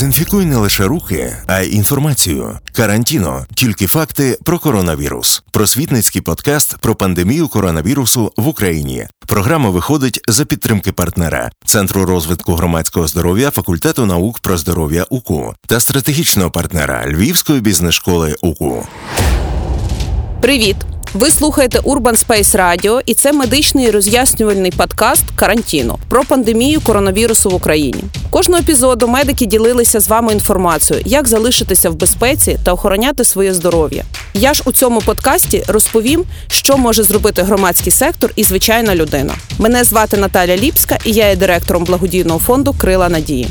Дезінфікуй не лише руки, а й інформацію. Карантіно тільки факти про коронавірус. Просвітницький подкаст про пандемію коронавірусу в Україні. Програма виходить за підтримки партнера Центру розвитку громадського здоров'я факультету наук про здоров'я УКУ та стратегічного партнера Львівської бізнес-школи УКУ. Привіт! Ви слухаєте Urban Space Radio і це медичний роз'яснювальний подкаст Карантіно про пандемію коронавірусу в Україні. Кожного епізоду медики ділилися з вами інформацією, як залишитися в безпеці та охороняти своє здоров'я. Я ж у цьому подкасті розповім, що може зробити громадський сектор і звичайна людина. Мене звати Наталя Ліпська, і я є директором благодійного фонду Крила Надії.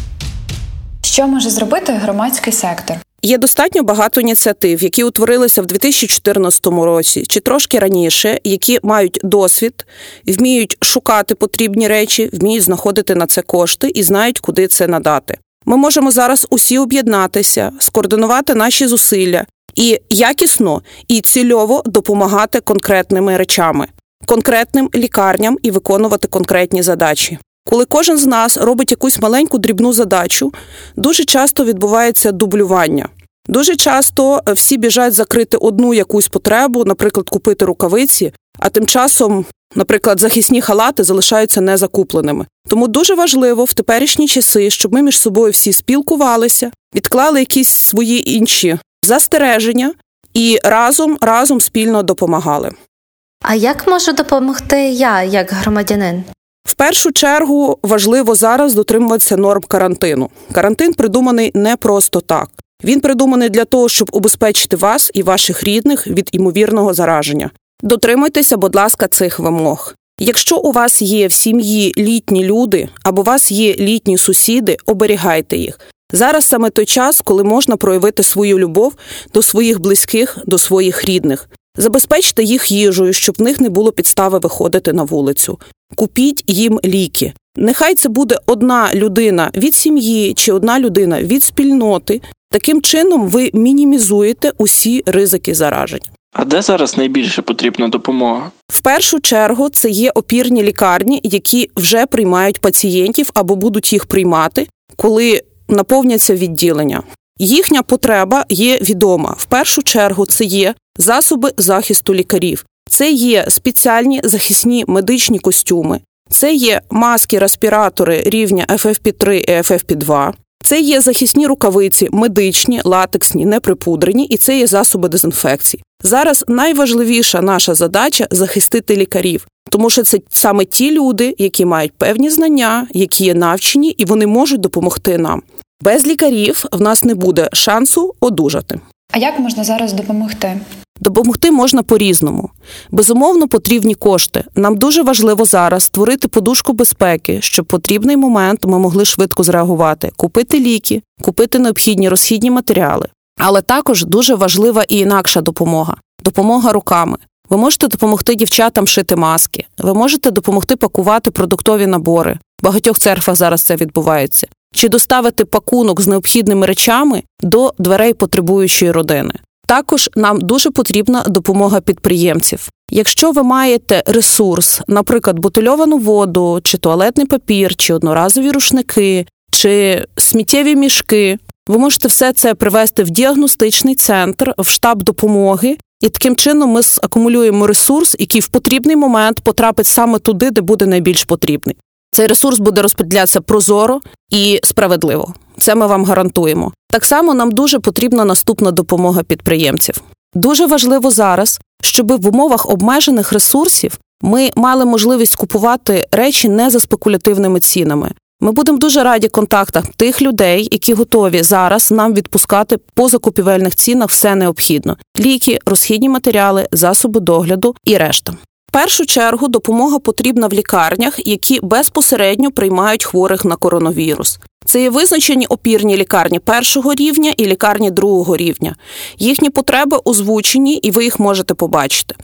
Що може зробити громадський сектор? Є достатньо багато ініціатив, які утворилися в 2014 році чи трошки раніше, які мають досвід, вміють шукати потрібні речі, вміють знаходити на це кошти і знають, куди це надати. Ми можемо зараз усі об'єднатися, скоординувати наші зусилля і якісно і цільово допомагати конкретними речами, конкретним лікарням і виконувати конкретні задачі. Коли кожен з нас робить якусь маленьку дрібну задачу, дуже часто відбувається дублювання. Дуже часто е, всі біжать закрити одну якусь потребу, наприклад, купити рукавиці, а тим часом, наприклад, захисні халати залишаються незакупленими. Тому дуже важливо в теперішні часи, щоб ми між собою всі спілкувалися, відклали якісь свої інші застереження і разом разом спільно допомагали. А як можу допомогти я як громадянин? В першу чергу важливо зараз дотримуватися норм карантину. Карантин придуманий не просто так. Він придуманий для того, щоб убезпечити вас і ваших рідних від імовірного зараження. Дотримуйтеся, будь ласка, цих вимог. Якщо у вас є в сім'ї літні люди або у вас є літні сусіди, оберігайте їх. Зараз саме той час, коли можна проявити свою любов до своїх близьких, до своїх рідних. Забезпечте їх їжею, щоб в них не було підстави виходити на вулицю. Купіть їм ліки. Нехай це буде одна людина від сім'ї чи одна людина від спільноти. Таким чином ви мінімізуєте усі ризики заражень. А де зараз найбільше потрібна допомога? В першу чергу це є опірні лікарні, які вже приймають пацієнтів або будуть їх приймати, коли наповняться відділення. Їхня потреба є відома. В першу чергу це є засоби захисту лікарів, це є спеціальні захисні медичні костюми, це є маски, респіратори рівня FFP3 і FFP2, це є захисні рукавиці, медичні, латексні, неприпудрені, і це є засоби дезінфекції. Зараз найважливіша наша задача захистити лікарів, тому що це саме ті люди, які мають певні знання, які є навчені, і вони можуть допомогти нам. Без лікарів в нас не буде шансу одужати. А як можна зараз допомогти? Допомогти можна по-різному. Безумовно, потрібні кошти. Нам дуже важливо зараз створити подушку безпеки, щоб потрібний момент ми могли швидко зреагувати, купити ліки, купити необхідні розхідні матеріали. Але також дуже важлива і інакша допомога допомога руками. Ви можете допомогти дівчатам шити маски, ви можете допомогти пакувати продуктові набори. В багатьох церквах зараз це відбувається. Чи доставити пакунок з необхідними речами до дверей потребуючої родини. Також нам дуже потрібна допомога підприємців. Якщо ви маєте ресурс, наприклад, бутильовану воду, чи туалетний папір, чи одноразові рушники, чи сміттєві мішки, ви можете все це привести в діагностичний центр, в штаб допомоги, і таким чином ми акумулюємо ресурс, який в потрібний момент потрапить саме туди, де буде найбільш потрібний. Цей ресурс буде розподілятися прозоро і справедливо. Це ми вам гарантуємо. Так само нам дуже потрібна наступна допомога підприємців. Дуже важливо зараз, щоб в умовах обмежених ресурсів ми мали можливість купувати речі не за спекулятивними цінами. Ми будемо дуже раді контактах тих людей, які готові зараз нам відпускати по закупівельних цінах все необхідно: ліки, розхідні матеріали, засоби догляду і решта. В першу чергу допомога потрібна в лікарнях, які безпосередньо приймають хворих на коронавірус. Це є визначені опірні лікарні першого рівня і лікарні другого рівня. Їхні потреби озвучені, і ви їх можете побачити.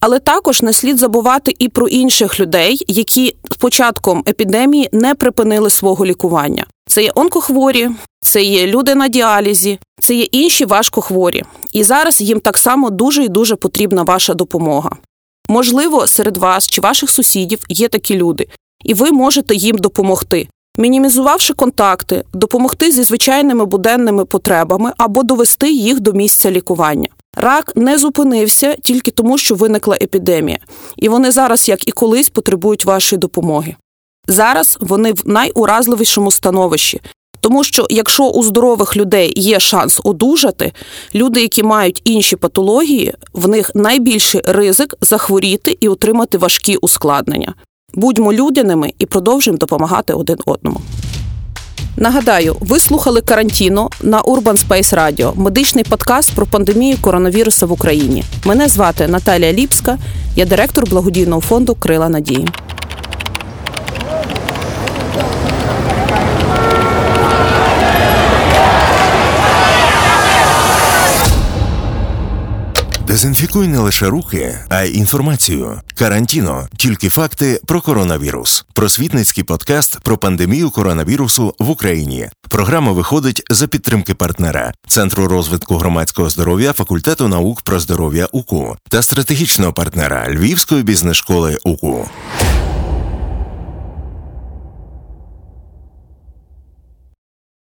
Але також не слід забувати і про інших людей, які з початком епідемії не припинили свого лікування. Це є онкохворі, це є люди на діалізі, це є інші важкохворі. І зараз їм так само дуже і дуже потрібна ваша допомога. Можливо, серед вас чи ваших сусідів є такі люди, і ви можете їм допомогти. мінімізувавши контакти, допомогти зі звичайними буденними потребами або довести їх до місця лікування. Рак не зупинився тільки тому, що виникла епідемія, і вони зараз, як і колись, потребують вашої допомоги. Зараз вони в найуразливішому становищі, тому що якщо у здорових людей є шанс одужати, люди, які мають інші патології, в них найбільший ризик захворіти і отримати важкі ускладнення. Будьмо людяними і продовжуємо допомагати один одному. Нагадаю, ви слухали карантіно на Urban Space Radio, медичний подкаст про пандемію коронавіруса в Україні. Мене звати Наталія Ліпська, я директор благодійного фонду Крила Надії. Дезінфікуй не лише руки, а й інформацію. Карантіно тільки факти про коронавірус. Просвітницький подкаст про пандемію коронавірусу в Україні. Програма виходить за підтримки партнера Центру розвитку громадського здоров'я факультету наук про здоров'я УКУ та стратегічного партнера Львівської бізнес школи УКУ.